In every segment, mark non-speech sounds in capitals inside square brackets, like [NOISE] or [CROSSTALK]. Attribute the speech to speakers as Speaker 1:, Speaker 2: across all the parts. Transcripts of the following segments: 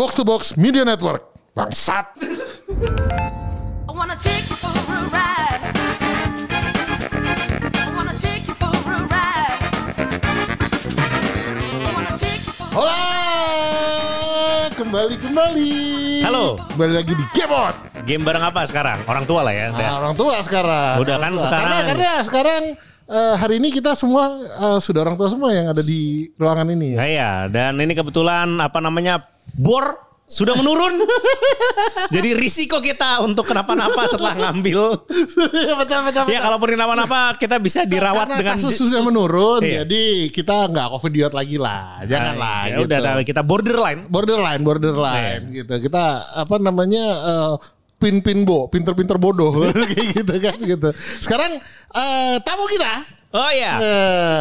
Speaker 1: Box to Box Media Network. Bangsat.
Speaker 2: I wanna take you for a ride.
Speaker 1: Hola, kembali kembali.
Speaker 3: Halo.
Speaker 1: Kembali lagi di Game On.
Speaker 3: Game bareng apa sekarang? Orang tua lah ya.
Speaker 1: Nah, orang tua sekarang.
Speaker 3: Udah
Speaker 1: Orang
Speaker 3: kan
Speaker 1: tua.
Speaker 3: sekarang.
Speaker 1: Karena, karena sekarang eh, hari ini kita semua eh, sudah orang tua semua yang ada di ruangan ini ya.
Speaker 3: Nah, iya, dan ini kebetulan apa namanya bor sudah menurun. [LAUGHS] Jadi risiko kita untuk kenapa-napa setelah ngambil.
Speaker 1: Iya, betul betul.
Speaker 3: ya kalaupun kenapa-napa kita bisa dirawat
Speaker 1: Karena
Speaker 3: dengan
Speaker 1: kasus sudah menurun,
Speaker 3: Iya.
Speaker 1: jadi kita nggak covidiot lagi lah, janganlah.
Speaker 3: Ya
Speaker 1: gitu.
Speaker 3: udah kita borderline.
Speaker 1: borderline, borderline
Speaker 3: Iya.
Speaker 1: gitu. Kita apa namanya eh, pin-pin bo, pinter-pinter bodoh [LAUGHS] kayak gitu kan gitu. Sekarang eh, tamu kita
Speaker 3: Oh iya.
Speaker 1: eh,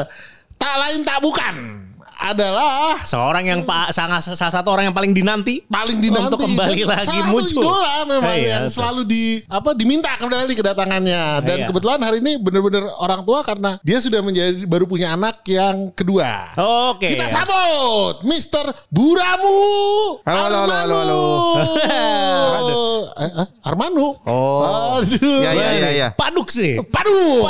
Speaker 1: tak lain tak bukan adalah
Speaker 3: Seorang yang pak sangat salah satu orang yang paling dinanti
Speaker 1: paling dinanti
Speaker 3: untuk kembali
Speaker 1: dan
Speaker 3: lagi
Speaker 1: salah
Speaker 3: muncul.
Speaker 1: idola memang
Speaker 3: Iya,
Speaker 1: yang selalu di apa diminta kembali kedatangannya dan
Speaker 3: Iya.
Speaker 1: kebetulan hari ini benar-benar orang tua karena dia sudah menjadi baru punya anak yang kedua.
Speaker 3: Oke.
Speaker 1: Kita sambut Mr. Buramu.
Speaker 4: Halo, halo, halo, halo, halo.
Speaker 1: Armanu. Eh, eh, Armanu.
Speaker 4: Oh.
Speaker 1: Aduh.
Speaker 4: Ya, ya, ya, ya.
Speaker 3: Paduk sih.
Speaker 1: Padu.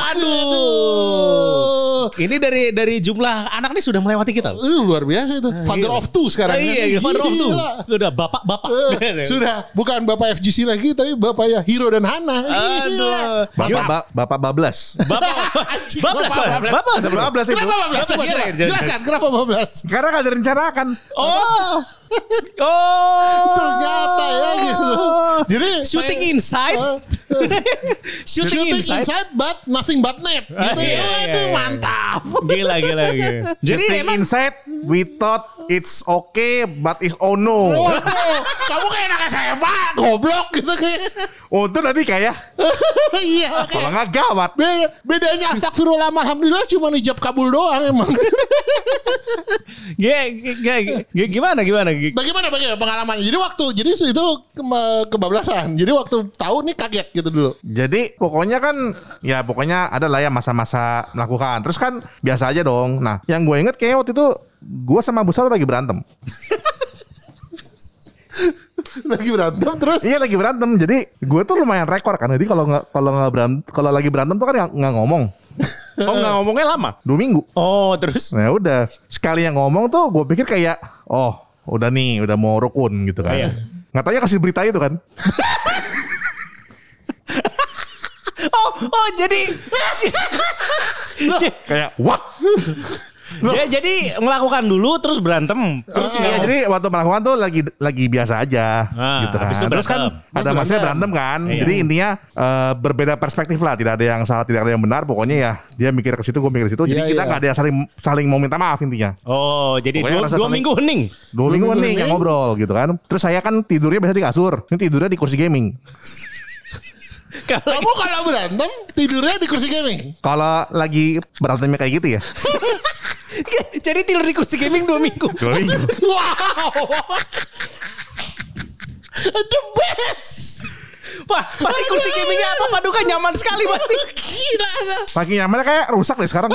Speaker 3: Paduk. Ini dari dari jumlah anak nih sudah melewati kita.
Speaker 1: Uh, luar biasa itu. Father
Speaker 3: Gila.
Speaker 1: of two sekarang.
Speaker 3: Ah, iya, iya, father of two.
Speaker 1: Gila.
Speaker 3: Udah bapak-bapak.
Speaker 1: Eh, [LAUGHS] sudah bukan bapak FGC lagi tapi bapaknya Hiro dan Hana. Gila.
Speaker 3: Aduh.
Speaker 4: Bapak, ba, bapak bablas.
Speaker 3: Bapak,
Speaker 1: Anjing, [LAUGHS]
Speaker 3: bablas,
Speaker 1: bapak,
Speaker 3: bapak,
Speaker 1: bablas.
Speaker 3: bapak,
Speaker 4: Kenapa bablas itu?
Speaker 1: Coba,
Speaker 3: iya,
Speaker 1: coba.
Speaker 3: iya, iya.
Speaker 1: Jelaskan kenapa bablas?
Speaker 4: Karena gak direncanakan.
Speaker 3: Oh, oh, [LAUGHS]
Speaker 1: Ternyata ya gitu. Jadi
Speaker 3: shooting
Speaker 1: saya-
Speaker 3: inside,
Speaker 1: Eh, [LAUGHS]
Speaker 3: shooting,
Speaker 1: shooting
Speaker 3: inside.
Speaker 1: inside but nothing but net.
Speaker 3: Ah,
Speaker 1: Gitu.
Speaker 3: iya, iya,
Speaker 1: Aduh
Speaker 3: iya.
Speaker 1: mantap.
Speaker 3: Gila, gila, gila. [LAUGHS] Jadi
Speaker 4: Shooting
Speaker 3: emang
Speaker 4: inside, we thought it's okay, but it's oh no.
Speaker 1: Waduh, kamu kayak anak SMA, goblok gitu kayak. [LAUGHS]
Speaker 4: Untung tadi kayak,
Speaker 1: Iya.
Speaker 4: kalau nggak gawat.
Speaker 1: Beda, bedanya astagfirullah alhamdulillah cuma ijab kabul doang emang.
Speaker 3: Gimana gimana?
Speaker 1: Bagaimana bagaimana pengalamannya? Jadi waktu jadi itu ke- kebablasan. Jadi waktu tahu nih kaget gitu dulu.
Speaker 4: Jadi pokoknya kan, ya pokoknya ada lah ya masa-masa melakukan. Terus kan biasa aja dong. Nah, yang gue inget kayaknya waktu itu gue sama Busa lagi berantem. [LAUGHS]
Speaker 1: Lagi berantem terus
Speaker 4: Iya lagi berantem. Jadi gue tuh lumayan rekor kan. Jadi kalau nggak kalau nggak berantem kalau lagi berantem tuh kan nggak- nggak ngomong. [LAUGHS]
Speaker 3: Oh nggak ngomongnya lama?
Speaker 4: Dua minggu.
Speaker 3: Oh terus?
Speaker 4: Nah udah sekali yang ngomong tuh gue pikir kayak oh udah nih udah mau rukun gitu kan.
Speaker 3: Iya.
Speaker 4: Nggak taunya kasih berita itu kan. [LAUGHS]
Speaker 3: Oh oh jadi [LAUGHS]
Speaker 4: Kayak what?
Speaker 3: J- jadi melakukan dulu terus berantem terus
Speaker 4: Iya
Speaker 3: nggak-
Speaker 4: jadi waktu melakukan tuh lagi lagi biasa aja
Speaker 3: Ah,
Speaker 4: gitu kan.
Speaker 3: habis itu
Speaker 4: Terus kan
Speaker 3: berantem.
Speaker 4: ada masanya
Speaker 1: berantem.
Speaker 4: kan.
Speaker 3: Iya.
Speaker 4: Jadi intinya eh, berbeda perspektif lah. Tidak ada yang salah, tidak ada yang benar. Pokoknya ya dia mikir ke situ, gue mikir ke situ. Jadi
Speaker 1: Iya,
Speaker 4: kita
Speaker 1: iya.
Speaker 4: nggak ada yang saling saling mau minta maaf intinya.
Speaker 3: Oh jadi
Speaker 4: Pokoknya
Speaker 3: dua, dua
Speaker 4: saling-
Speaker 3: minggu hening.
Speaker 4: Dua minggu
Speaker 1: ini.
Speaker 4: yang ngobrol gitu kan. Terus saya kan tidurnya biasa di kasur. Ini tidurnya di kursi gaming.
Speaker 3: Kalau
Speaker 1: kamu kalau berantem tidurnya di kursi gaming.
Speaker 4: Kalau lagi berantemnya kayak gitu ya. [LAUGHS] [LAUGHS]
Speaker 3: jadi tidur di kursi gaming dua minggu. [LAUGHS]
Speaker 4: Dua minggu.
Speaker 1: Wow. [LAUGHS] The best.
Speaker 3: Wah pasti kursi gamingnya apa paduka nyaman sekali pasti.
Speaker 1: Gila.
Speaker 4: Saking nyamannya kayak rusak deh sekarang.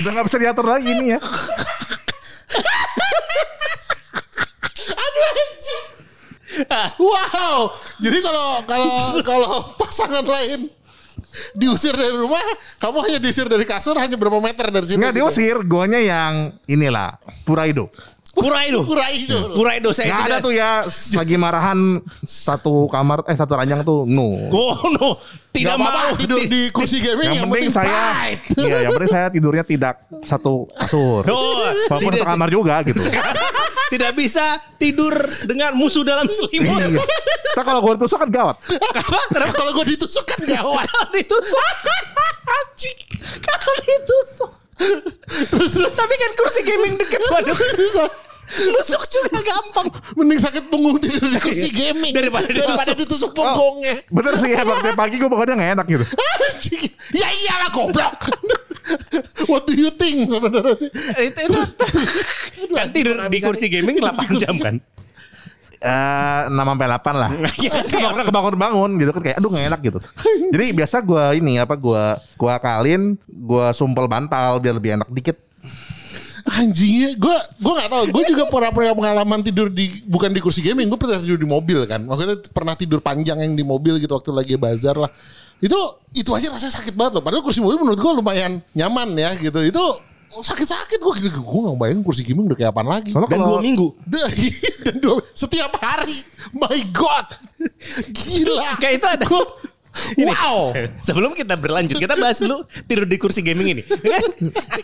Speaker 4: Udah nggak bisa diatur lagi ini ya.
Speaker 1: Aduh anjing. Wow. Jadi kalau kalau kalau pasangan lain diusir dari rumah, kamu hanya diusir dari kasur hanya berapa meter dari situ?
Speaker 4: Nggak
Speaker 1: gitu?
Speaker 4: diusir. Guanya yang inilah. Puraido.
Speaker 3: Puraido.
Speaker 1: Puraido.
Speaker 3: Puraido saya
Speaker 4: Nggak ada tuh ya lagi marahan satu kamar eh satu ranjang tuh no.
Speaker 3: Oh no, tidak mau
Speaker 1: tidur di kursi gaming
Speaker 4: Yang penting saya
Speaker 1: pride.
Speaker 4: Iya, yang penting saya tidurnya tidak satu kasur.
Speaker 3: Oh,
Speaker 4: Walaupun satu kamar juga gitu. [LAUGHS]
Speaker 3: tidak bisa tidur dengan musuh dalam selimut.
Speaker 4: Iya. Nah kalau gue tusuk kan gawat.
Speaker 1: Kenapa kalau gue ditusuk kan gawat.
Speaker 3: Kalau ditusuk, anjing. Kalau ditusuk.
Speaker 1: Terus terus
Speaker 3: Tapi kan kursi gaming deket waduh. Nusuk juga gampang.
Speaker 1: mending sakit punggung tidur di kursi gaming
Speaker 3: Iya. Daripada ditusuk.
Speaker 1: daripada ditusuk punggungnya.
Speaker 4: Bener sih ya, waktu pagi gue bangunnya gak enak gitu.
Speaker 1: Ya iyalah goblok. [LAUGHS] What do you think sebenarnya sih?
Speaker 3: itu itu [LAUGHS] kan tidur di kursi gaming 8 jam kan.
Speaker 4: Eh, 6 sampai 8 lah. [LAUGHS]
Speaker 3: Iya,
Speaker 4: Kebangun kebangun bangun gitu kan kayak aduh gak enak gitu. Jadi biasa gue ini apa gue gua akalin gue sumpel bantal biar lebih enak dikit.
Speaker 1: Anjingnya, gue gue nggak tahu. Gue juga pernah punya pengalaman tidur di bukan di kursi gaming, gue pernah tidur di mobil kan. Waktu itu pernah tidur panjang yang di mobil gitu waktu lagi bazar lah. Itu itu aja rasanya sakit banget loh. Padahal kursi mobil menurut gue lumayan nyaman ya gitu. Itu sakit-sakit gue gitu. Gue nggak bayangin kursi gaming udah kayak apaan lagi.
Speaker 4: Soalnya
Speaker 3: Dan
Speaker 4: kalau-
Speaker 3: dua minggu.
Speaker 1: Dan, [LAUGHS] dan dua, setiap hari. My God. [LAUGHS] Gila.
Speaker 3: Kayak itu ada.
Speaker 1: Gua-
Speaker 3: Ini,
Speaker 1: wow.
Speaker 3: Sebelum kita berlanjut, kita bahas dulu tidur di kursi gaming ini. Kan,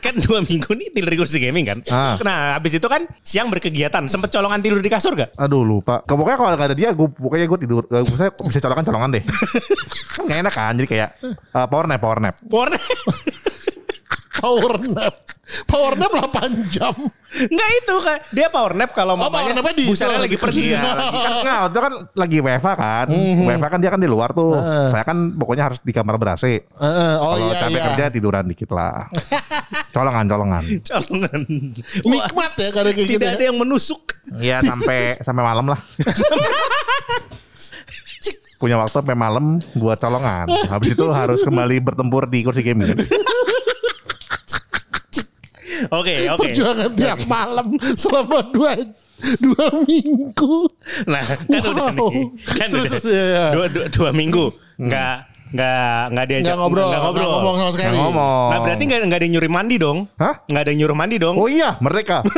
Speaker 3: kan dua minggu nih tidur di kursi gaming kan.
Speaker 4: Ah.
Speaker 3: Nah habis itu kan siang berkegiatan. Sempet colongan tidur di kasur gak?
Speaker 4: Aduh lupa. Pokoknya kalau nggak ada dia, gue pokoknya gue tidur. Uh, misalnya bisa colongan colongan deh. [LAUGHS] kan gak enak kan. Jadi kayak uh, power nap, power nap.
Speaker 3: Warna.
Speaker 1: Power nap. Power nap 8 jam.
Speaker 3: Enggak itu kan. Dia power nap kalau
Speaker 1: Oh, power
Speaker 3: mamanya
Speaker 1: napnya di-
Speaker 3: busanya lagi pergi.
Speaker 1: Iya.
Speaker 4: Lagi kan nggak, waktu itu kan lagi WFA kan. WFA kan dia kan di luar tuh. Saya kan pokoknya harus di kamar ber AC.
Speaker 1: Eh, eh, oh
Speaker 4: Kalau
Speaker 1: iya
Speaker 4: capek
Speaker 1: iya.
Speaker 4: kerja tiduran dikit lah. [LAUGHS] colongan, colongan.
Speaker 3: Colongan. [LAUGHS]
Speaker 1: Nikmat ya kalau kayak gitu.
Speaker 3: Tidak
Speaker 1: ya.
Speaker 3: ada yang menusuk.
Speaker 4: Iya sampai sampai malam lah. [LAUGHS] Punya waktu sampai malam buat colongan. Habis itu harus kembali bertempur di kursi gaming.
Speaker 3: Oke, oke.
Speaker 1: Perjuangan tiap malam selama dua dua minggu.
Speaker 3: Nah, kan udah
Speaker 1: Wow.
Speaker 3: nih. Kan
Speaker 1: Terus,
Speaker 3: udah.
Speaker 1: terus, iya, iya.
Speaker 3: Dua, dua, dua minggu. Enggak enggak enggak diajak
Speaker 1: Nggak ngobrol,
Speaker 3: nggak ngobrol.
Speaker 1: nggak ngomong sama sekali.
Speaker 4: Nggak ngomong.
Speaker 3: Nah, berarti enggak enggak ada yang nyuruh mandi dong?
Speaker 4: Hah?
Speaker 3: Enggak ada yang nyuruh mandi dong?
Speaker 4: Oh iya, mereka. [LAUGHS]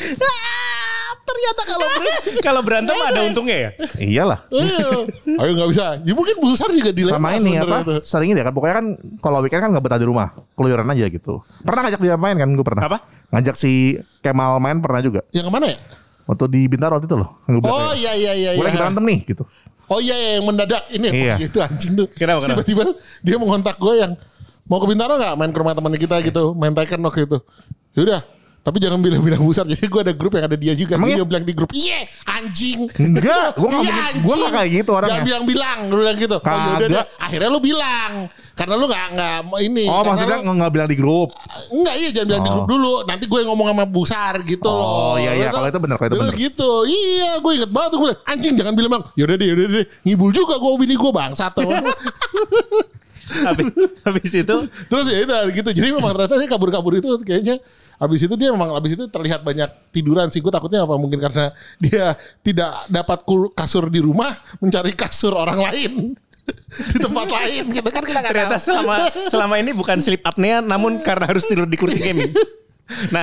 Speaker 3: Ah, ternyata kalau ber- [LAUGHS] kalau berantem ada untungnya ya.
Speaker 4: Iyalah.
Speaker 1: Iya. Ayo nggak bisa. Ya mungkin besar juga dilema
Speaker 4: Sama ini apa?
Speaker 1: tuh.
Speaker 4: Sering ini ya kan. Pokoknya kan kalau weekend kan nggak betah di rumah. Keluyuran aja gitu. Pernah ngajak dia main kan? Gue pernah.
Speaker 3: Apa?
Speaker 4: Ngajak si Kemal main pernah juga.
Speaker 1: Yang ke mana ya?
Speaker 4: Waktu di Bintaro waktu itu loh.
Speaker 1: Oh iya iya iya.
Speaker 4: Gue lagi
Speaker 1: iya.
Speaker 4: berantem nih gitu.
Speaker 1: Oh iya iya, yang mendadak ini.
Speaker 4: Iya.
Speaker 1: Oh, itu anjing tuh.
Speaker 3: Kenapa, kenapa?
Speaker 1: Tiba-tiba dia mengontak gue yang mau ke Bintaro nggak main ke rumah teman kita gitu, main Tekken waktu itu. Yaudah, tapi jangan bilang-bilang besar. Jadi gue ada grup yang ada dia juga.
Speaker 4: Emang
Speaker 1: dia
Speaker 4: ya?
Speaker 1: bilang di grup, iya anjing.
Speaker 4: Enggak, gue nggak
Speaker 1: Iya,
Speaker 4: gue
Speaker 1: anjing.
Speaker 4: kayak gitu orangnya.
Speaker 1: Jangan bilang-bilang, gue bilang gitu. Oh, yaudah
Speaker 4: Kagak.
Speaker 1: Akhirnya lu bilang, karena lu nggak nggak ini.
Speaker 4: Oh maksudnya
Speaker 1: lu-
Speaker 4: nggak bilang di grup.
Speaker 1: Enggak iya jangan bilang di
Speaker 4: Oh.
Speaker 1: grup dulu. Nanti gue ngomong sama Busar gitu
Speaker 4: Oh,
Speaker 1: loh.
Speaker 4: iya, iya.
Speaker 1: Lu
Speaker 4: Kalau itu benar, kalau itu benar.
Speaker 1: Gitu. Iya gue inget banget tuh. Gue bilang, anjing jangan bilang bang. Yaudah deh yaudah deh. Ngibul juga gue bini gue bangsat tuh. [LAUGHS]
Speaker 3: Habis, habis itu
Speaker 1: Terus ya itu gitu. Jadi memang ternyata kabur-kabur itu kayaknya. Habis itu dia memang habis itu terlihat banyak tiduran sih. Gue takutnya apa mungkin karena dia tidak dapat kasur di rumah mencari kasur orang lain [LAUGHS] di tempat lain gitu kan kita nggak
Speaker 3: ternyata
Speaker 1: tahu.
Speaker 3: selama [LAUGHS] selama ini bukan sleep apnea namun karena harus tidur di kursi gaming. [LAUGHS] Nah,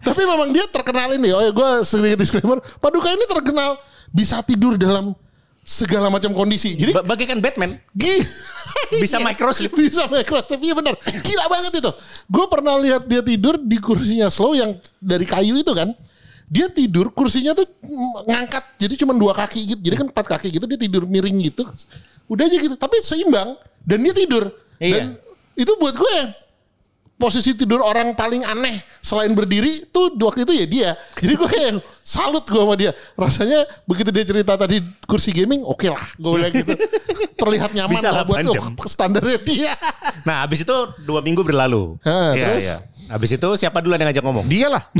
Speaker 1: Tapi memang dia terkenal ini. Oh ya gue sedikit disclaimer. Paduka ini terkenal bisa tidur dalam segala macam kondisi. Jadi
Speaker 3: ba- bagaikan Batman. [LAUGHS] Bisa
Speaker 1: Iya.
Speaker 3: microsleep. [LAUGHS]
Speaker 1: Bisa microsleep. Iya benar. Gila banget itu. Gue pernah lihat dia tidur di kursinya slow yang dari kayu itu kan. Dia tidur kursinya tuh ngangkat. Jadi cuma dua kaki gitu. Jadi kan empat kaki gitu dia tidur miring gitu. Udah aja gitu. Tapi seimbang. Dan dia tidur.
Speaker 3: Iya.
Speaker 1: Dan itu buat gue yang posisi tidur orang paling aneh selain berdiri tuh waktu itu ya dia. Jadi gue kayak salut gue sama dia. Rasanya begitu dia cerita tadi kursi gaming, oke lah gue bilang gitu. [LAUGHS] Terlihat nyaman
Speaker 3: Bisa
Speaker 1: lah buat
Speaker 3: 8 jam.
Speaker 1: oh, standarnya dia.
Speaker 3: Nah, habis itu dua minggu berlalu.
Speaker 1: Hah,
Speaker 4: Iya,
Speaker 1: terus
Speaker 4: iya.
Speaker 3: Habis itu siapa dulu yang ngajak ngomong?
Speaker 4: Dia lah. [LAUGHS]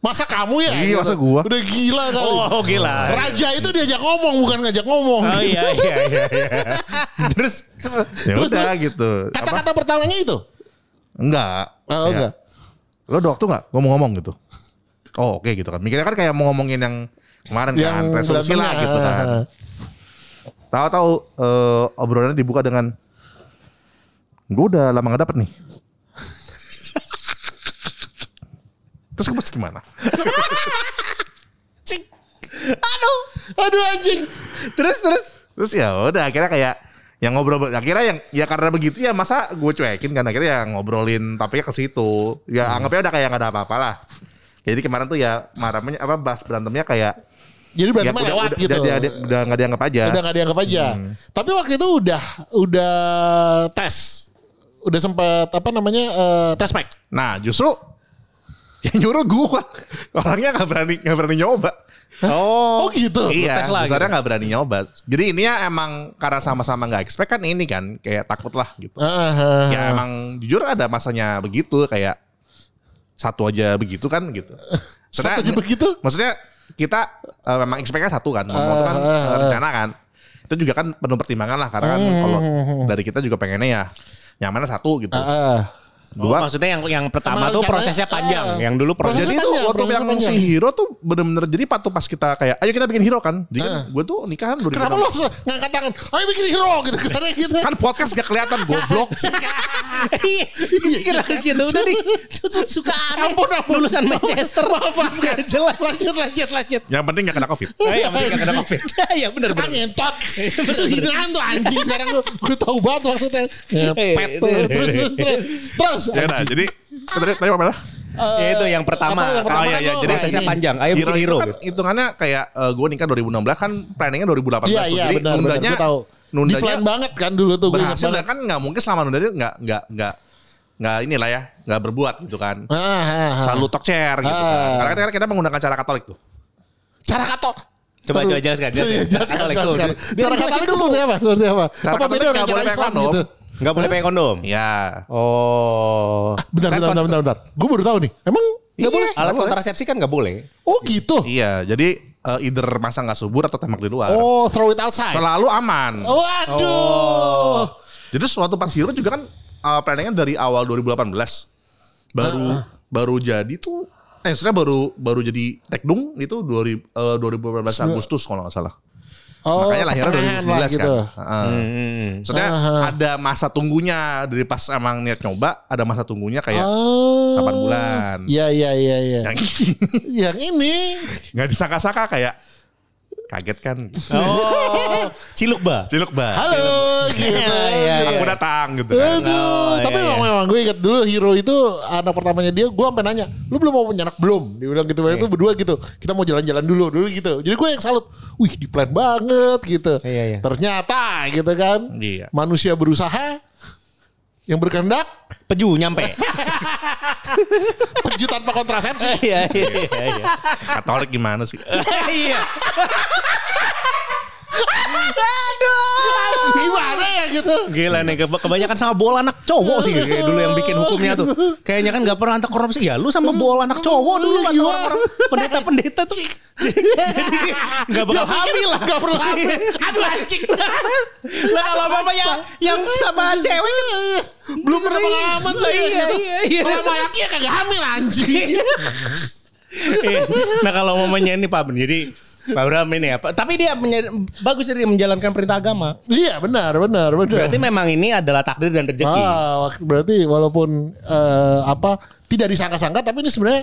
Speaker 1: masa kamu ya?
Speaker 4: Iya, masa gua?
Speaker 1: Udah gila kali.
Speaker 3: Oh, gila.
Speaker 1: Raja itu diajak ngomong bukan ngajak ngomong.
Speaker 3: Oh iya iya iya. iya. [LAUGHS] Terus
Speaker 4: Ya
Speaker 1: Terus,
Speaker 4: udah
Speaker 1: terus.
Speaker 4: gitu.
Speaker 1: Kata-kata pertamanya itu?
Speaker 4: Enggak.
Speaker 1: Oh, enggak.
Speaker 4: Lo ada waktu nggak? Gue mau ngomong gitu. Oh oke gitu kan. Mikirnya kan kayak mau ngomongin yang kemarin
Speaker 1: Yang
Speaker 4: kan resolusi lah gitu kan. Tahu-tahu eh, obrolannya dibuka dengan gue udah lama gak dapet nih. [LAUGHS] Terus gue gimana?
Speaker 1: Cik. Aduh. Aduh anjing.
Speaker 3: terus terus
Speaker 4: Terus ya udah akhirnya kayak yang ngobrol akhirnya yang ya karena begitu ya masa gue cuekin kan akhirnya yang ngobrolin topiknya ke situ ya anggapnya udah kayak nggak ada apa-apa lah jadi kemarin tuh ya marahnya apa bahas berantemnya kayak
Speaker 1: Jadi
Speaker 4: ya
Speaker 1: berantemnya
Speaker 4: udah,
Speaker 1: lewat
Speaker 4: udah,
Speaker 1: gitu.
Speaker 4: udah, udah, udah nggak dianggap aja
Speaker 1: Udah gak dianggap aja. Tapi waktu itu udah udah tes. Udah sempet apa namanya eh, tes pack.
Speaker 4: nah justru yang nyuruh gue [LAUGHS] orangnya nggak berani nggak berani nyoba
Speaker 3: Oh,
Speaker 1: Oh, gitu.
Speaker 4: iya besarnya
Speaker 3: gitu.
Speaker 4: nggak berani nyoba jadi ini ya emang karena sama-sama nggak expect kan ini kan kayak takut lah gitu
Speaker 1: Ah, ah,
Speaker 4: ya emang jujur ada masanya begitu kayak satu aja begitu kan gitu. Maksudnya- [LAUGHS]
Speaker 1: Satu aja begitu?
Speaker 4: Maksudnya kita eh, memang expect-nya satu kan, ngomong itu kan eh, rencana kan. Itu juga kan penuh pertimbangan lah karena kan
Speaker 1: Hmm,
Speaker 4: kalau dari kita juga pengennya ya nyamannya satu gitu.
Speaker 1: Ah,
Speaker 3: Oh,
Speaker 4: Dua.
Speaker 3: maksudnya yang yang pertama tuh
Speaker 1: rencananya-
Speaker 3: prosesnya panjang.
Speaker 1: eh,
Speaker 3: yang dulu
Speaker 1: prosesnya
Speaker 3: prosesnya
Speaker 4: Jadi itu waktu yang si hero tuh bener-bener jadi pas tuh pas kita kayak ayo kita bikin hero kan. Jadi kan gue tuh nikahan 2016.
Speaker 1: Kenapa lo ngangkat tangan? Ayo bikin hero gitu kesannya gitu.
Speaker 4: Kan podcast gak kelihatan goblok. [LAUGHS]
Speaker 3: Iya, kira gitu udah nih. Suka aneh.
Speaker 1: Ampun, ampun.
Speaker 3: Lulusan Manchester.
Speaker 1: Maaf, maaf.
Speaker 3: Gak jelas.
Speaker 1: Lanjut, lanjut, lanjut.
Speaker 4: yang penting gak kena covid.
Speaker 3: Oh, iya, penting gak kena covid. [LAUGHS] Iya benar benar.
Speaker 1: ngentot. Hinaan tuh anjing sekarang gue tahu banget maksudnya.
Speaker 3: Iya,
Speaker 1: Terus terus terus. Terus.
Speaker 4: Ya udah, jadi tadi tadi apa?
Speaker 1: Eh,
Speaker 3: Ya, itu yang pertama.
Speaker 1: apa yang pertama
Speaker 4: Oh, iya,
Speaker 1: kan
Speaker 4: iya. Jadi
Speaker 3: prosesnya panjang. Ayo
Speaker 4: Hero
Speaker 3: hero.
Speaker 4: kan hitungannya kayak gue nikah 2016 kan planningnya 2018
Speaker 1: Iya
Speaker 4: tuh.
Speaker 1: iya
Speaker 4: Jadi
Speaker 1: benar benar
Speaker 4: nundanya
Speaker 1: gue tahu. Di
Speaker 4: nundanya
Speaker 1: plan banget kan dulu tuh
Speaker 4: berhasil dan kan nggak mungkin selama nunda itu nggak nggak nggak nggak inilah ya nggak berbuat gitu kan.
Speaker 1: Ah, ah, ah.
Speaker 4: Selalu talk chair gitu kan.
Speaker 1: Ah.
Speaker 4: Karena kita, kita menggunakan cara Katolik tuh.
Speaker 1: cara katok.
Speaker 3: Coba coba jelaskan.
Speaker 1: Iya,
Speaker 3: jelaskan. Katolik
Speaker 1: Cara katolik itu seperti apa? Seperti apa?
Speaker 4: Cara
Speaker 1: Apa
Speaker 4: Katolik
Speaker 1: beda dengan cara Islam gitu?
Speaker 3: Nggak boleh pakai kondom.
Speaker 4: Ya.
Speaker 3: Oh.
Speaker 1: Bentar,
Speaker 3: Kan
Speaker 1: bentar, bentar, bentar, bentar. Gue baru tahu nih. Emang nggak
Speaker 4: Iya.
Speaker 1: boleh?
Speaker 3: Alat kontrasepsi kan nggak boleh.
Speaker 1: Oh gitu.
Speaker 4: Iya, jadi eh, either masa nggak subur atau tembak di luar.
Speaker 1: Oh, throw it outside.
Speaker 4: Selalu aman.
Speaker 1: Waduh.
Speaker 4: Jadi suatu pas hero juga kan uh, planningnya dari awal 2018. Baru baru jadi tuh eh sebenarnya baru baru jadi tekdung itu 2000 eh, 2018 Agustus kalau nggak salah.
Speaker 1: Oh,
Speaker 4: Makanya lahirnya
Speaker 1: pertengahan
Speaker 4: 2019
Speaker 1: lah
Speaker 4: kan.
Speaker 1: gitu.
Speaker 4: Heeh.
Speaker 3: Hmm.
Speaker 4: Maksudnya
Speaker 1: Aha.
Speaker 4: ada masa tunggunya dari pas emang niat nyoba ada masa tunggunya kayak
Speaker 1: Oh.
Speaker 4: 8 bulan.
Speaker 1: Iya, iya, iya, iya.
Speaker 4: Yang ini
Speaker 1: Yang ini.
Speaker 4: nggak disangka-sangka kayak kaget kan.
Speaker 3: Oh, [LAUGHS] ciluk ba.
Speaker 4: Ciluk bah.
Speaker 1: Halo, gitu.
Speaker 3: Iya, iya.
Speaker 4: Aku datang gitu kan.
Speaker 1: Aduh,
Speaker 3: Oh,
Speaker 1: tapi
Speaker 3: iya,
Speaker 1: memang,
Speaker 3: iya.
Speaker 1: memang gue ingat dulu hero itu anak pertamanya dia, gue sampai nanya, lu belum mau punya anak belum? Dia bilang gitu, itu berdua gitu. Kita mau jalan-jalan dulu, dulu gitu. Jadi gue yang salut, wih di plan banget gitu.
Speaker 3: Iya, iya.
Speaker 1: Ternyata gitu kan,
Speaker 4: Iya.
Speaker 1: manusia berusaha, yang berkehendak,
Speaker 3: Peju nyampe. [LAUGHS]
Speaker 1: peju tanpa kontrasepsi.
Speaker 3: Iya iya iya. iya.
Speaker 4: Katolik gimana sih? [LAUGHS]
Speaker 3: Iya.
Speaker 1: Gimana ya gitu?
Speaker 3: Gila nih keba- kebanyakan sama bola anak cowok sih kayak dulu yang bikin hukumnya tuh. Kayaknya kan gak pernah antar korupsi. Ya lu sama bola anak cowok dulu kan orang-orang pendeta-pendeta tuh. [LAUGHS] Jadi gak bakal hamil lah.
Speaker 1: Gak perlu hamil. Aduh anjing.
Speaker 3: Lah kalau mama yang yang sama cewek kan
Speaker 1: Belum pernah pengalaman saya.
Speaker 3: Iya,
Speaker 1: gitu.
Speaker 3: iya, iya.
Speaker 1: Kalau sama laki ya kagak hamil anjing.
Speaker 3: Iya. nah kalau momennya ini Pak Ben, jadi Pak Bram ini apa? Tapi dia bagus dia menjalankan perintah agama.
Speaker 1: Iya benar, benar, benar.
Speaker 3: Berarti memang ini adalah takdir dan rezeki.
Speaker 1: Ah, berarti walaupun eh, apa tidak disangka-sangka tapi ini sebenarnya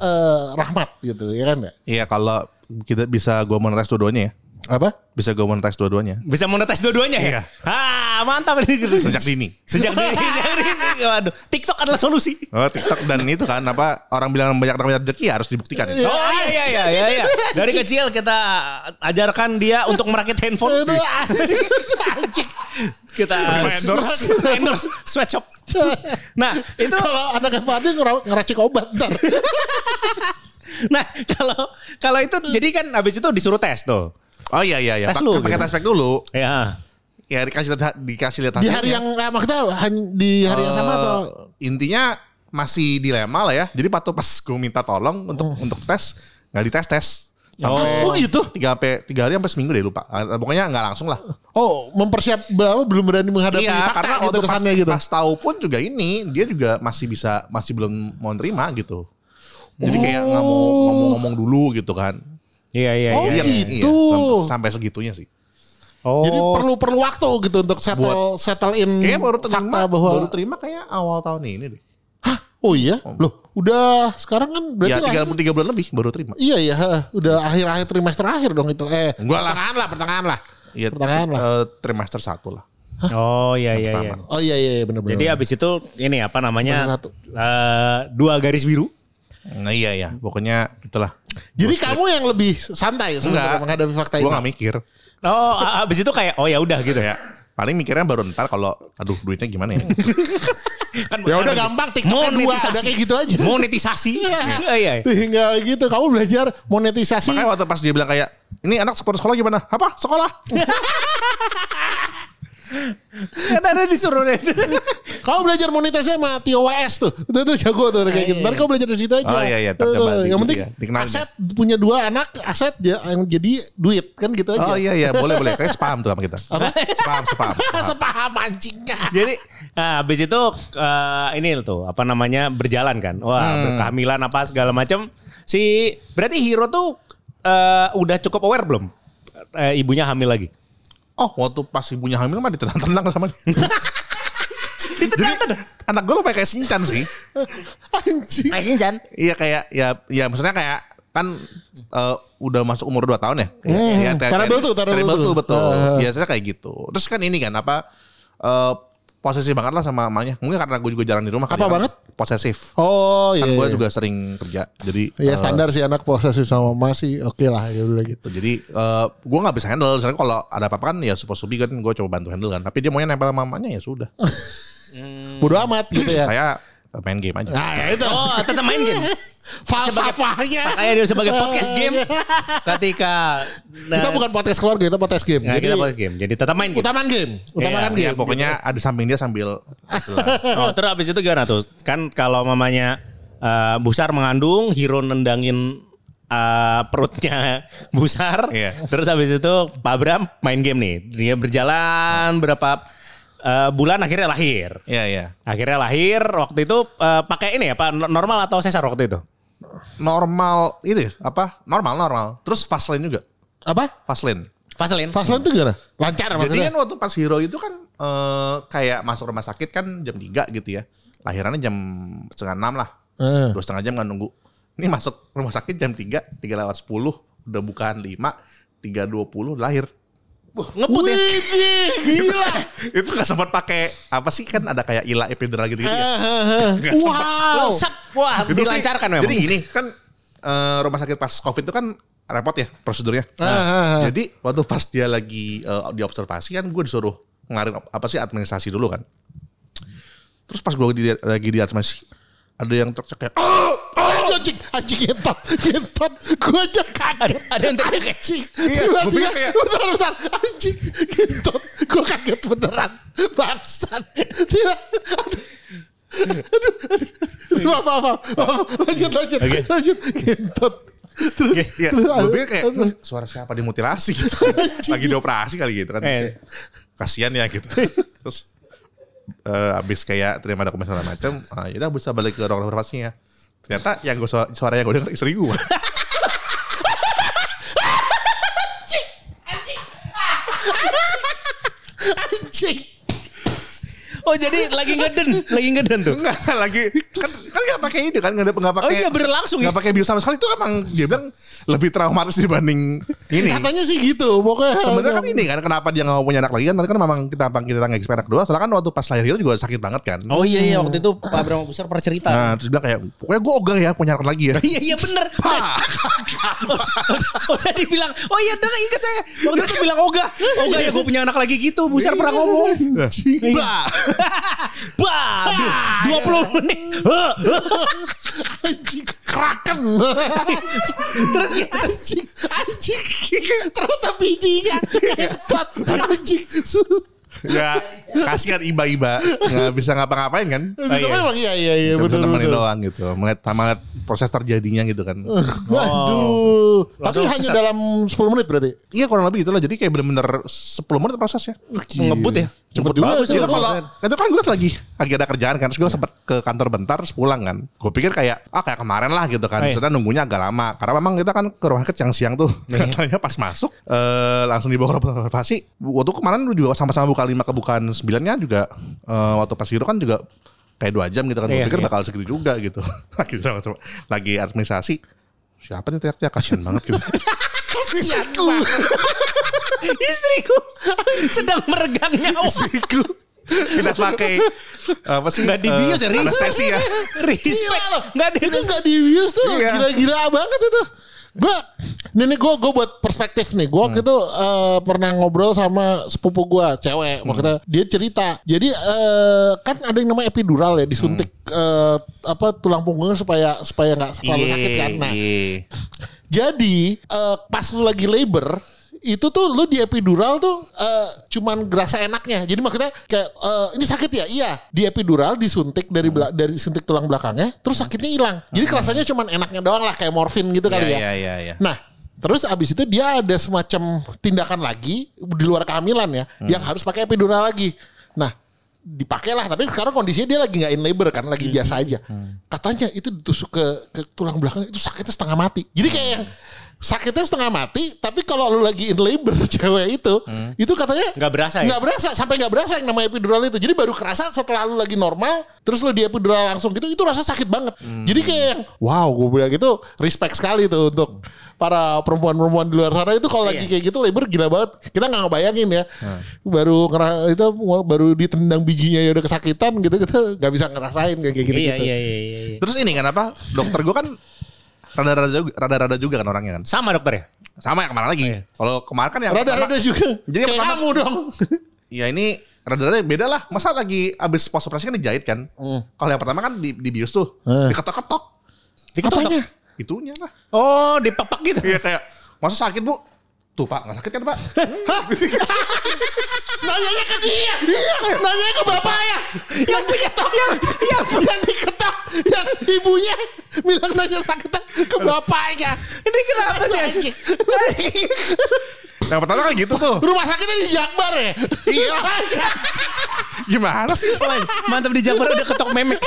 Speaker 1: eh, rahmat gitu ya kan ya?
Speaker 4: Iya kalau kita bisa gue monetize dua-duanya ya.
Speaker 1: Apa?
Speaker 4: Bisa gue monetize dua-duanya.
Speaker 3: Bisa monetis dua-duanya ya?
Speaker 4: Iya.
Speaker 3: Ah, mantap ini gitu.
Speaker 4: Sejak dini.
Speaker 3: Sejak dini, [LAUGHS] sejak dini. Waduh, TikTok adalah solusi.
Speaker 4: Oh TikTok dan itu kan apa orang bilang banyak banyak rezeki ya harus dibuktikan.
Speaker 1: Iya.
Speaker 3: Oh iya iya iya iya. iya. Dari kecil kita ajarkan dia untuk merakit handphone.
Speaker 1: Anjing.
Speaker 3: Kita
Speaker 4: endorse. [LAUGHS]
Speaker 3: endorse sweatshop. Nah, itu
Speaker 1: Kalau anak Fadil ngera- ngeracik obat ntar. [LAUGHS]
Speaker 3: nah kalau kalau itu jadi kan habis itu disuruh tes tuh.
Speaker 4: Oh iya iya iya.
Speaker 3: Tes lu,
Speaker 4: Pakai
Speaker 3: gitu.
Speaker 4: tes pack dulu.
Speaker 3: Ya.
Speaker 4: Ya dikasih lihat dikasih lihat
Speaker 1: Di hari yang eh, maksudnya di hari yang sama
Speaker 4: Eh,
Speaker 1: atau
Speaker 4: intinya masih dilema lah ya. Jadi waktu pas gue minta tolong untuk untuk tes nggak dites tes. Sampai
Speaker 1: Oh, gitu?
Speaker 4: Tiga sampai tiga hari sampai seminggu deh lupa. Ah, Pokoknya nggak langsung lah.
Speaker 1: Oh, mempersiap berapa belum berani menghadapi
Speaker 4: Iya,
Speaker 1: fakta
Speaker 4: karena
Speaker 1: gitu
Speaker 4: waktu pas,
Speaker 1: kesannya gitu.
Speaker 4: pas tahu pun juga ini dia juga masih bisa masih belum mau nerima gitu. Jadi kayak nggak mau ngomong-ngomong dulu gitu kan.
Speaker 3: Iya iya
Speaker 1: Oh,
Speaker 3: iya.
Speaker 4: Iya,
Speaker 1: gitu.
Speaker 4: sampai, sampai segitunya sih.
Speaker 3: Oh.
Speaker 1: Jadi perlu perlu waktu gitu untuk settle settle in
Speaker 4: Kayaknya baru terima,
Speaker 1: fakta bahwa
Speaker 4: baru terima kayak awal tahun ini deh.
Speaker 1: Hah? Oh iya? Loh, udah sekarang kan berarti
Speaker 4: Ya
Speaker 1: lahir-
Speaker 4: tiga tiga bulan lebih baru terima.
Speaker 1: Iya iya, ha. udah akhir-akhir trimester akhir dong itu. Eh,
Speaker 4: Enggak lah.
Speaker 1: pertengahan lah, pertengahan lah.
Speaker 4: Iya,
Speaker 1: Pertengahan lah.
Speaker 4: eh, trimester satu lah.
Speaker 3: Oh iya iya iya.
Speaker 1: Oh iya iya benar benar.
Speaker 3: Jadi abis itu ini apa namanya? Eh, dua garis biru.
Speaker 4: Nah iya ya, pokoknya itulah.
Speaker 1: Jadi kamu yang lebih santai sebenarnya
Speaker 4: Enggak.
Speaker 1: menghadapi fakta
Speaker 4: Gue
Speaker 1: ini.
Speaker 4: gak mikir.
Speaker 3: Oh, a- abis itu kayak oh ya udah gitu ya.
Speaker 4: Paling mikirnya baru ntar kalau aduh duitnya gimana ya. [LAUGHS]
Speaker 3: Kan
Speaker 1: Ya udah gampang TikToknya dua, udah kayak gitu aja.
Speaker 3: Monetisasi. Iya iya.
Speaker 1: Tinggal gitu, kamu belajar monetisasi.
Speaker 4: Makanya waktu pas dia bilang kayak ini anak sekolah sekolah gimana? Apa? Sekolah? [LAUGHS]
Speaker 3: Kan ada disuruh deh.
Speaker 1: Kau belajar monetisasi sama Tio WS tuh. Itu tuh jago tuh kayak gitu. Ntar kau belajar di situ aja.
Speaker 4: Oh, iya, iya. Di-
Speaker 1: Yang penting
Speaker 4: ya.
Speaker 1: Aset punya dua anak aset dia yang jadi duit kan gitu aja.
Speaker 4: Oh iya iya boleh boleh. Kayak spam tuh sama kita.
Speaker 1: Apa?
Speaker 4: Spam spam. [LAUGHS] spam.
Speaker 1: Sepaham anjing.
Speaker 3: Jadi nah, habis itu eh, ini tuh apa namanya berjalan kan. Wah, kehamilan apa segala macam. Si berarti Hero tuh eh, udah cukup aware belum? Eh, ibunya hamil lagi.
Speaker 4: Oh waktu pas ibunya hamil mah ditendang-tendang sama dia. [LAUGHS] Jadi anak gue lo kayak Shinchan sih.
Speaker 1: Anjing.
Speaker 5: Kayak Shinchan.
Speaker 4: Iya kayak ya ya maksudnya kayak kan eh, udah masuk umur 2 tahun ya.
Speaker 1: Hmm,
Speaker 4: ya, ter-
Speaker 1: terrible tuh, terrible tuh.
Speaker 4: tuh betul. Biasanya kayak gitu. Terus kan ini kan apa eh posesif banget lah sama mamanya. Mungkin karena gue juga jarang di rumah.
Speaker 1: Apa
Speaker 4: kan.
Speaker 1: banget?
Speaker 4: Posesif.
Speaker 1: Oh iya.
Speaker 4: Kan gue
Speaker 1: iya.
Speaker 4: juga sering kerja. Jadi
Speaker 1: Ya
Speaker 4: eh,
Speaker 1: standar sih anak posesif sama mama sih oke lah ya udah gitu.
Speaker 4: Jadi eh gue nggak bisa handle. Misalnya kalau ada apa-apa kan ya supposed to be kan gue coba bantu handle kan. Tapi dia maunya nempel sama mamanya ya sudah. [LAUGHS]
Speaker 1: Bodoh amat gitu ya.
Speaker 4: Saya main game aja.
Speaker 1: Nah ya itu.
Speaker 3: Oh, tetap main game. [LAUGHS]
Speaker 1: Falsafahnya.
Speaker 3: Kayak dia sebagai podcast game [LAUGHS] ketika nah,
Speaker 1: Kita bukan podcast keluarga, kita podcast game.
Speaker 3: Nah,
Speaker 1: Jadi
Speaker 3: kita podcast game. Jadi tetap main game.
Speaker 1: utamakan game. Utamakan
Speaker 4: Ya,
Speaker 1: game.
Speaker 4: pokoknya ada samping dia sambil [LAUGHS]
Speaker 3: Oh, terus habis itu gimana tuh? Kan kalau mamanya eh, Busar mengandung, Hero nendangin eh, perutnya [LAUGHS] Busar.
Speaker 4: Iya.
Speaker 3: Terus habis itu Pak Bram main game nih. Dia berjalan berapa eh, bulan akhirnya lahir.
Speaker 4: Iya iya.
Speaker 3: Akhirnya lahir waktu itu eh, pakai ini ya Pak normal atau sesar waktu itu?
Speaker 4: Normal ini apa? Normal normal. Terus Fastlane juga.
Speaker 1: Apa?
Speaker 4: Fastlane.
Speaker 3: Vaselin.
Speaker 1: Fastlane itu gimana? Lancar
Speaker 4: Jadi
Speaker 1: maksudnya.
Speaker 4: kan waktu pas Hero itu kan eh, kayak masuk rumah sakit kan jam 3 gitu ya. Lahirannya jam setengah enam lah.
Speaker 1: Eh.
Speaker 4: Dua setengah jam kan nunggu. Ini masuk rumah sakit jam 3, 3 lewat 10. Udah bukaan 5, 3.20 lahir.
Speaker 3: Ngebut ya.
Speaker 1: Widih, gila. [LAUGHS]
Speaker 4: itu gak sempat pakai apa sih kan ada kayak ila epidural gitu gitu ya.
Speaker 1: Wow.
Speaker 3: Sep, wah,
Speaker 4: Itu sih-
Speaker 3: dilancarkan memang.
Speaker 4: Jadi gini kan eh, rumah sakit pas covid itu kan repot ya prosedurnya.
Speaker 1: Ah, ah, ah.
Speaker 4: Jadi waktu pas dia lagi eh, diobservasi kan gue disuruh ngarin apa sih administrasi dulu kan. Terus pas gue di, lagi di administrasi ada yang kayak oh,
Speaker 1: Oh, anjing, anjing gentot, gentot. Gue aja kaget.
Speaker 3: Ada yang kayak-
Speaker 1: anjing.
Speaker 4: Iya,
Speaker 1: Tiba-tiba,
Speaker 4: kayak-
Speaker 1: bentar, bentar. Anjing, gentot. Gue kaget beneran. Bangsat. Tiba, aduh. Aduh, apa. Lanjut, lanjut,
Speaker 3: Oke.
Speaker 1: lanjut. Gentot. Terus,
Speaker 4: Iya,
Speaker 1: terus,
Speaker 4: gue pikir kayak
Speaker 1: aduh.
Speaker 4: "Wah, suara siapa dimutilasi gitu. lagi dioperasi kali gitu kan.
Speaker 3: Eh.
Speaker 4: Kasihan ya gitu. Terus [LAUGHS] eh abis kayak terima dokumen segala macam, ah, yaudah bisa balik ke ruang observasinya. Ternyata yang gue suara, suara yang gue denger istri gue.
Speaker 1: Anjing.
Speaker 3: Oh jadi lagi ngeden, lagi ngeden tuh.
Speaker 4: Enggak lagi kan pakai itu kan nggak nggak pakai.
Speaker 3: Oh iya, berlangsung ya?
Speaker 4: Nggak pakai bius sama sekali itu emang dia bilang lebih traumatis dibanding ini.
Speaker 1: Katanya sih gitu. Pokoknya
Speaker 4: Sebenarnya kan ini kan kenapa dia nggak mau punya anak lagi kan karena kan memang kita panggil kita nggak anak kedua soalnya kan waktu pas lahir itu juga sakit banget kan.
Speaker 3: Oh iya iya waktu itu Pak Bram Besar pernah cerita.
Speaker 4: Nah terus bilang kayak pokoknya gue ogah ya punya anak lagi ya. [LAUGHS]
Speaker 3: Iya iya bener. [LAUGHS] Udah dibilang, oh iya udah inget saya. Waktu itu bilang Oga. Oga ya gue punya anak lagi gitu. Busar pernah ngomong.
Speaker 4: Bah.
Speaker 3: Bah, 20 menit. [LAUGHS]
Speaker 1: anjing kraken.
Speaker 3: Terus gitu.
Speaker 1: anjing, anjing. Ternyata bijinya gentot. Anjing.
Speaker 4: Ya kasihan iba-iba nggak bisa ngapa-ngapain kan.
Speaker 1: Tapi memang iya iya iya benar
Speaker 4: nemenin doang gitu. Melihat sama lihat proses terjadinya gitu kan. [LAUGHS]
Speaker 1: Waduh. Tapi
Speaker 3: Langsung
Speaker 1: hanya
Speaker 3: sesat.
Speaker 1: dalam 10 menit berarti.
Speaker 4: Iya kurang lebih itulah. Jadi kayak bener-bener 10 menit prosesnya.
Speaker 3: Ngebut ya.
Speaker 1: Cepet juga
Speaker 3: bagus
Speaker 1: sih.
Speaker 4: Itu kalau itu kan gue lagi lagi ada kerjaan kan, terus gue sempat ke kantor bentar, terus pulang kan. Gue pikir kayak ah kayak kemarin lah gitu kan.
Speaker 3: Oh, iya.
Speaker 4: Maksudnya nunggunya agak lama, karena memang kita kan ke rumah sakit siang-siang tuh. [LAUGHS] Katanya pas masuk eh langsung dibawa ke observasi. Waktu kemarin lu juga sama-sama buka lima kebukaan sembilannya juga eh, waktu pas Hiro kan juga kayak dua jam gitu kan.
Speaker 3: Iya,
Speaker 4: pikir
Speaker 3: iya.
Speaker 4: bakal segitu juga gitu. [LAUGHS] lagi sama-sama- lagi administrasi. Siapa nih teriak-teriak kasihan banget gitu. [LAUGHS]
Speaker 1: Istriku. [LAUGHS]
Speaker 3: Istriku sedang meregang nyawa.
Speaker 4: Istriku tidak pakai apa sih?
Speaker 3: Nggak dibius ya,
Speaker 4: eh,
Speaker 3: respect.
Speaker 4: ya.
Speaker 3: Respect.
Speaker 1: Gila loh.
Speaker 3: Nggak
Speaker 1: Itu gak dibius tuh.
Speaker 4: Iya.
Speaker 1: Gila-gila banget itu. Gue Nih gue gue buat perspektif nih. Gue waktu itu eh, pernah ngobrol sama sepupu gue cewek. Waktu itu dia cerita. Jadi eh, kan ada yang namanya epidural ya disuntik eh, apa tulang punggungnya supaya supaya nggak terlalu sakit kan. Nah
Speaker 4: Iya.
Speaker 1: jadi eh, pas lu lagi labor itu tuh lu di epidural tuh eh, cuman gerasa enaknya. Jadi maksudnya kayak eh, ini sakit ya? Iya. Di epidural disuntik dari bela- dari suntik tulang belakangnya, terus sakitnya hilang. Jadi kerasanya cuman enaknya doang lah kayak morfin gitu kali ya.
Speaker 4: Iya, iya, iya.
Speaker 1: Nah, terus abis itu dia ada semacam tindakan lagi di luar kehamilan ya, yang harus pakai epidural lagi. Nah, dipakailah tapi sekarang kondisinya dia lagi nggak in labor kan lagi biasa aja. Katanya itu ditusuk ke, ke tulang belakang itu sakitnya setengah mati. Jadi kayak yang sakitnya setengah mati tapi kalau lu lagi in labor [LAUGHS] cewek itu itu katanya
Speaker 3: Nggak berasa ya?
Speaker 1: nggak berasa sampai nggak berasa yang namanya epidural itu. Jadi baru kerasa setelah lu lagi normal terus lu di epidural langsung gitu itu rasa sakit banget. Jadi kayak yang wow gue bilang gitu respect sekali tuh untuk para perempuan-perempuan di luar sana itu kalau lagi
Speaker 3: Iya.
Speaker 1: kayak gitu labor gila banget kita nggak ngebayangin ya baru ngera itu baru ditendang bijinya ya udah kesakitan gitu kita nggak bisa ngerasain kayak gitu
Speaker 3: Iya, iya, iya, iya, iya.
Speaker 4: Terus ini kan apa? Dokter gue kan rada-rada juga, rada-rada juga kan orangnya kan.
Speaker 3: Sama dokter ya?
Speaker 4: Sama yang ke mana lagi?
Speaker 3: Iya.
Speaker 4: Kalau kemarin kan yang
Speaker 1: rada-rada juga
Speaker 4: Jadi
Speaker 1: kayak
Speaker 4: pertama-
Speaker 1: kamu dong [LAUGHS]
Speaker 4: Ya ini rada-rada beda lah. Masa lagi abis pos operasi kan dijahit kan? Kalau yang pertama kan di, dibius tuh,
Speaker 1: Hmm.
Speaker 4: diketok-ketok.
Speaker 1: apanya
Speaker 4: Itunya lah.
Speaker 3: Oh, dipepak gitu.
Speaker 4: Iya kayak, masa sakit bu? Tuh pak, nggak sakit kan pak? [LAUGHS]
Speaker 1: nanyanya ke dia nanyanya ke bapaknya yang diketok yang yang, yang diketok yang ibunya bilang nanya sakitnya ke bapaknya
Speaker 3: Ini kenapa sih?
Speaker 4: Yang pertama kan gitu tuh.
Speaker 1: rumah sakitnya di Jakbar ya iya
Speaker 4: Gimana sih?
Speaker 3: Mantap di Jabar udah ketok memek.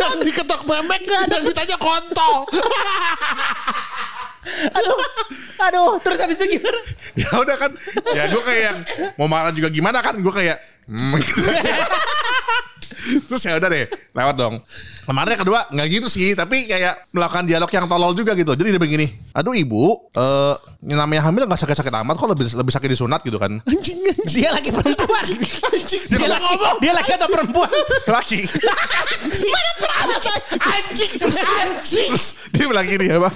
Speaker 1: yang diketok memek dan ditanya kontol
Speaker 3: Aduh, aduh. Terus habis itu gimana?
Speaker 4: ya udah kan. Ya gue kayak yang mau marah juga gimana kan? Gue kayak, hmm, gitu. [LAUGHS] Terus ya udah deh, lewat dong. Kemarin yang kedua nggak gitu sih, tapi kayak melakukan dialog yang tolol juga gitu. Jadi dia begini, aduh ibu, eh yang namanya hamil nggak sakit-sakit amat, kok lebih lebih sakit disunat gitu kan?
Speaker 1: anjing anjing
Speaker 3: Dia laki perempuan. [LAUGHS]
Speaker 1: anjing
Speaker 3: Dia laki ngomong. Dia laki atau perempuan?
Speaker 4: Laki.
Speaker 1: mana anjing anjing anjing
Speaker 4: dia bilang gini apa?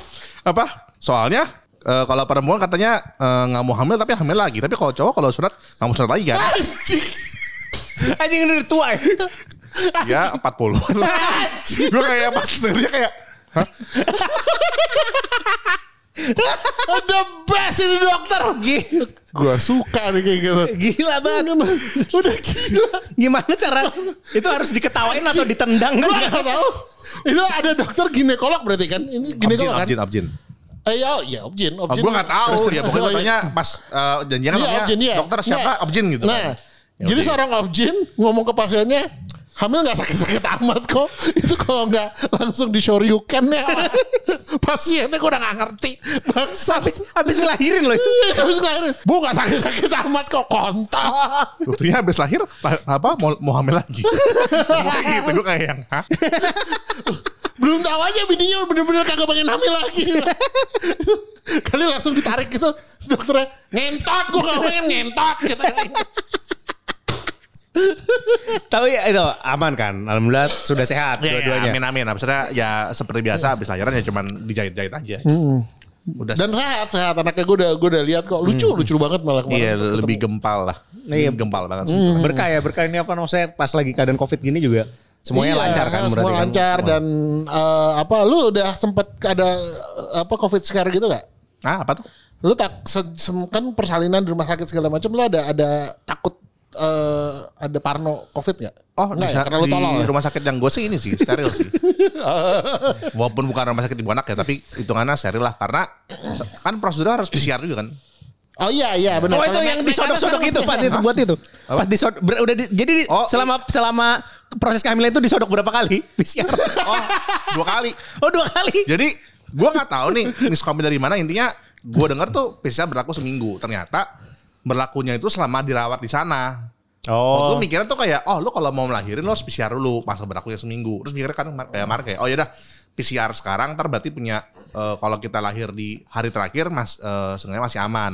Speaker 4: Apa? Soalnya eh, kalau perempuan katanya eh, nggak mau hamil tapi hamil lagi. Tapi kalau cowok kalau sunat nggak mau sunat lagi kan?
Speaker 1: anjing
Speaker 3: Anjing ini udah tua ya.
Speaker 4: Ya 40 Gue kayak pas dia kayak Hah?
Speaker 1: the best ini dokter. Gua suka nih kayak gitu.
Speaker 3: Gila banget.
Speaker 1: udah gila.
Speaker 3: Gimana cara itu harus diketawain atau ditendang?
Speaker 1: Gua
Speaker 3: kan?
Speaker 1: nggak tahu itu ada dokter ginekolog berarti kan? Ini ginekolog kan?
Speaker 4: objin, objin.
Speaker 1: eh ya ya objin
Speaker 4: Oh,
Speaker 1: objin.
Speaker 4: gue gak tahu.
Speaker 1: Terus-
Speaker 4: ya pokoknya
Speaker 1: oh, iya.
Speaker 4: katanya pas uh, janjian
Speaker 1: Iya,
Speaker 4: namanya
Speaker 1: objin iya.
Speaker 4: dokter siapa?
Speaker 1: Nah,
Speaker 4: objin gitu
Speaker 1: Nah,
Speaker 4: kan. Ya
Speaker 1: jadi seorang objin ngomong ke pasiennya, hamil nggak sakit-sakit amat kok. Itu kalau nggak langsung di shoryuken ya. [LAUGHS] Pasiennya gue udah nggak ngerti. Bangsa.
Speaker 3: Habis habis ngelahirin loh itu.
Speaker 1: Habis ngelahirin. Bu nggak sakit-sakit amat kok. Kontol.
Speaker 4: Buktinya habis lahir lah- apa mau, mau hamil lagi. Ngomong [LAUGHS] gitu gue kayak yang hah?
Speaker 1: Belum tahu aja bininya bener-bener kagak pengen hamil lagi. Kali langsung ditarik gitu. Dokternya ngentot. Gue gak pengen ngentot. Gitu.
Speaker 3: Tapi ya, itu aman kan? Alhamdulillah sudah sehat
Speaker 4: Ya, ya,
Speaker 3: dua-duanya.
Speaker 4: amin amin. Abisnya ya seperti biasa habis lahiran ya cuman dijahit-jahit aja. Udah
Speaker 1: Dan sehat, sehat. Anaknya gue udah, gue udah lihat kok. Lucu, lucu banget malah kemarin.
Speaker 4: iya
Speaker 1: ketemu.
Speaker 4: lebih gempal lah.
Speaker 3: Iya.
Speaker 4: Gempal banget sih.
Speaker 3: Berkah ya, berkah ini apa maksudnya pas lagi keadaan Covid gini juga semuanya
Speaker 1: Iya,
Speaker 3: lancar kan
Speaker 1: Semua
Speaker 3: berarti kan?
Speaker 1: lancar dan eh, apa lu udah sempet ada eh, apa covid scare gitu gak?
Speaker 4: Ah apa tuh?
Speaker 1: Lu tak se- sem- kan persalinan di rumah sakit segala macam lu ada ada takut eh, ada parno covid gak?
Speaker 4: Oh,
Speaker 1: enggak
Speaker 4: di,
Speaker 1: ya? Karena lu
Speaker 4: di
Speaker 1: tolol. ya?
Speaker 4: rumah sakit yang gue sih ini sih steril sih. [LAUGHS] Walaupun bukan rumah sakit ibu anak ya, tapi hitungannya steril lah karena kan prosedurnya harus PCR juga kan.
Speaker 1: Oh iya iya benar.
Speaker 3: Oh itu yang disodok-sodok itu pas itu buat itu. Pas disodok ber- udah di- jadi di-
Speaker 4: Oh,
Speaker 3: selama selama proses kehamilan itu disodok berapa kali PCR? [LAUGHS]
Speaker 4: Oh, dua kali.
Speaker 3: oh dua kali.
Speaker 4: Jadi gue nggak tahu nih miskomnya dari mana intinya gue dengar tuh PCR berlaku seminggu ternyata berlakunya itu selama dirawat di sana. Oh. Waktu mikirnya tuh kayak oh lu kalau mau melahirin lo harus PCR dulu masa berlakunya seminggu. Terus mikirnya kan kayak Mark kayak oh ya udah PCR sekarang ntar berarti punya eh, kalau kita lahir di hari terakhir mas eh, sebenarnya masih aman.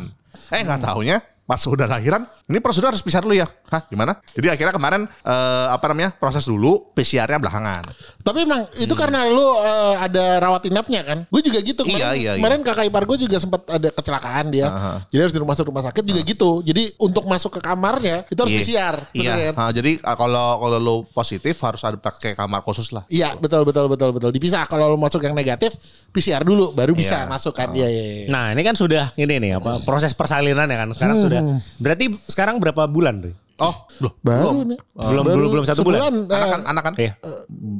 Speaker 4: Eh nggak taunya pas udah lahiran, ini prosedur harus pisah dulu ya. Hah, gimana? Jadi akhirnya kemarin eh, apa namanya? proses dulu PCR-nya belakangan.
Speaker 1: Tapi emang itu karena lu eh, ada rawat inapnya kan? Gue juga gitu.
Speaker 4: Iya,
Speaker 1: Kemarin,
Speaker 4: iya, iya.
Speaker 1: kemarin kakak ipar gue juga sempat ada kecelakaan dia. Jadi harus di rumah sakit rumah sakit juga gitu. Jadi untuk masuk ke kamarnya itu harus
Speaker 4: Iya.
Speaker 1: PCR.
Speaker 4: Iya.
Speaker 1: kan?
Speaker 4: Jadi ah, kalau kalau lu positif harus ada pakai kamar khusus lah.
Speaker 1: Iya betul betul betul betul dipisah. Kalau lu masuk yang negatif PCR dulu baru bisa
Speaker 4: Iya.
Speaker 1: masuk kan. Iya iya. iya.
Speaker 3: Nah ini kan sudah ini nih apa proses persalinan ya kan sekarang sudah. Berarti sekarang berapa bulan tuh?
Speaker 4: Oh, loh,
Speaker 1: Baru nih.
Speaker 3: Belum- belum- belum satu bulan.
Speaker 1: sebulan,
Speaker 4: Anak
Speaker 1: eh,
Speaker 4: kan, anak kan?
Speaker 3: Iya.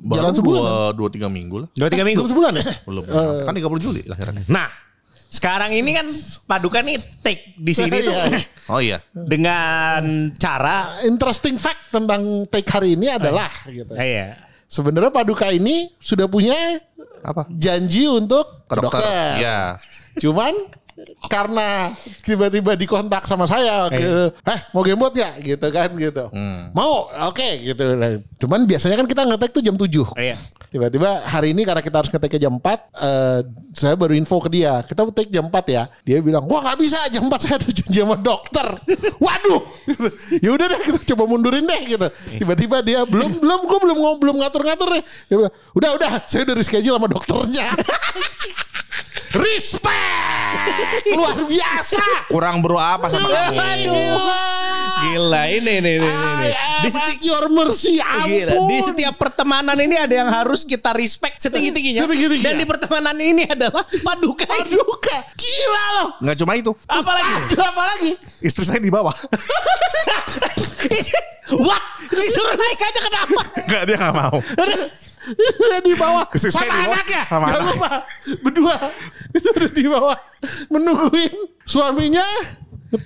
Speaker 4: Baru
Speaker 1: jalan sebulan
Speaker 4: Dua, dua tiga minggu lah.
Speaker 3: Dua tiga minggu.
Speaker 1: belum sebulan ya?
Speaker 4: Belum. kan 30 Juli lahirannya.
Speaker 3: Nah sekarang ini kan Paduka nih take di sini [LAUGHS] tuh
Speaker 1: Iya.
Speaker 4: Oh iya.
Speaker 3: dengan cara
Speaker 1: Interesting fact tentang take hari ini adalah gitu.
Speaker 3: eh, iya.
Speaker 1: Sebenarnya Paduka ini sudah punya
Speaker 4: Apa?
Speaker 1: janji untuk
Speaker 4: Ke dokter. Iya.
Speaker 1: Cuman karena tiba-tiba dikontak sama saya ke eh mau gamebot ya gitu kan gitu.
Speaker 4: Hmm.
Speaker 1: Mau oke gitu. Lah, Cuman biasanya kan kita ngetek tuh jam 7.
Speaker 3: Iya.
Speaker 1: Tiba-tiba hari ini karena kita harus ngetek jam 4 eh, saya baru info ke dia. Kita take jam 4 ya. Dia bilang, "Wah, nggak bisa jam 4 saya ada janji sama dokter." [LAUGHS] Waduh. ya udah deh kita coba mundurin deh gitu. Tiba-tiba dia belum belum gue belum belum ngatur-ngatur deh. Dia bilang, "Udah, udah, saya udah reschedule sama dokternya." [LAUGHS] Respect! [LAUGHS] Luar biasa.
Speaker 4: Kurang bro apa sama kamu?
Speaker 3: Gila ini ini ini. ini. Di
Speaker 1: Di
Speaker 3: seti-
Speaker 1: your mercy
Speaker 3: Gila,
Speaker 1: ampun.
Speaker 3: di setiap pertemanan ini ada yang harus kita respect setinggi-tingginya.
Speaker 1: Setinggi-tingginya.
Speaker 3: Dan di pertemanan ini adalah paduka.
Speaker 1: Paduka. Gila loh.
Speaker 4: Nggak cuma itu.
Speaker 3: Apalagi?
Speaker 1: Ada apa lagi?
Speaker 4: Istri saya di bawah. [LAUGHS]
Speaker 3: What? Disuruh naik aja kenapa?
Speaker 4: Enggak, dia nggak mau. [LAUGHS]
Speaker 1: Di bawah.
Speaker 4: Saya
Speaker 1: sama
Speaker 4: di bawah.
Speaker 1: anaknya.
Speaker 4: Sama
Speaker 1: Jangan
Speaker 4: anaknya.
Speaker 1: lupa. Berdua. [LAUGHS] Itu udah di bawah. Menungguin suaminya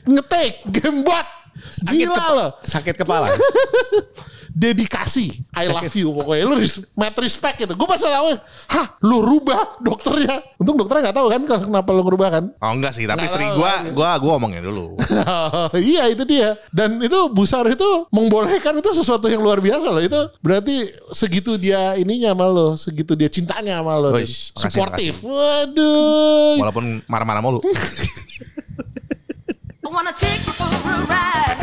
Speaker 1: ngetik gamebot gila
Speaker 3: kepa-
Speaker 1: loh.
Speaker 3: Sakit kepala. [LAUGHS]
Speaker 1: dedikasi. I love you pokoknya. Lu res- mad respect gitu. Gue pas tahu hah lu rubah dokternya? Untung dokternya nggak tahu kan kenapa lu ngerubah kan?
Speaker 4: Oh enggak sih, tapi
Speaker 1: tahu,
Speaker 4: gua,
Speaker 1: kan.
Speaker 4: gua, gua omongin dulu. [LAUGHS]
Speaker 1: iya itu dia. Dan itu Busar itu membolehkan itu sesuatu yang luar biasa loh. Itu berarti segitu dia ininya sama lo segitu dia cintanya sama lo.
Speaker 4: Wish, makasih,
Speaker 1: waduh.
Speaker 4: Walaupun marah-marah mulu. [LAUGHS]
Speaker 2: wanna take you for a ride.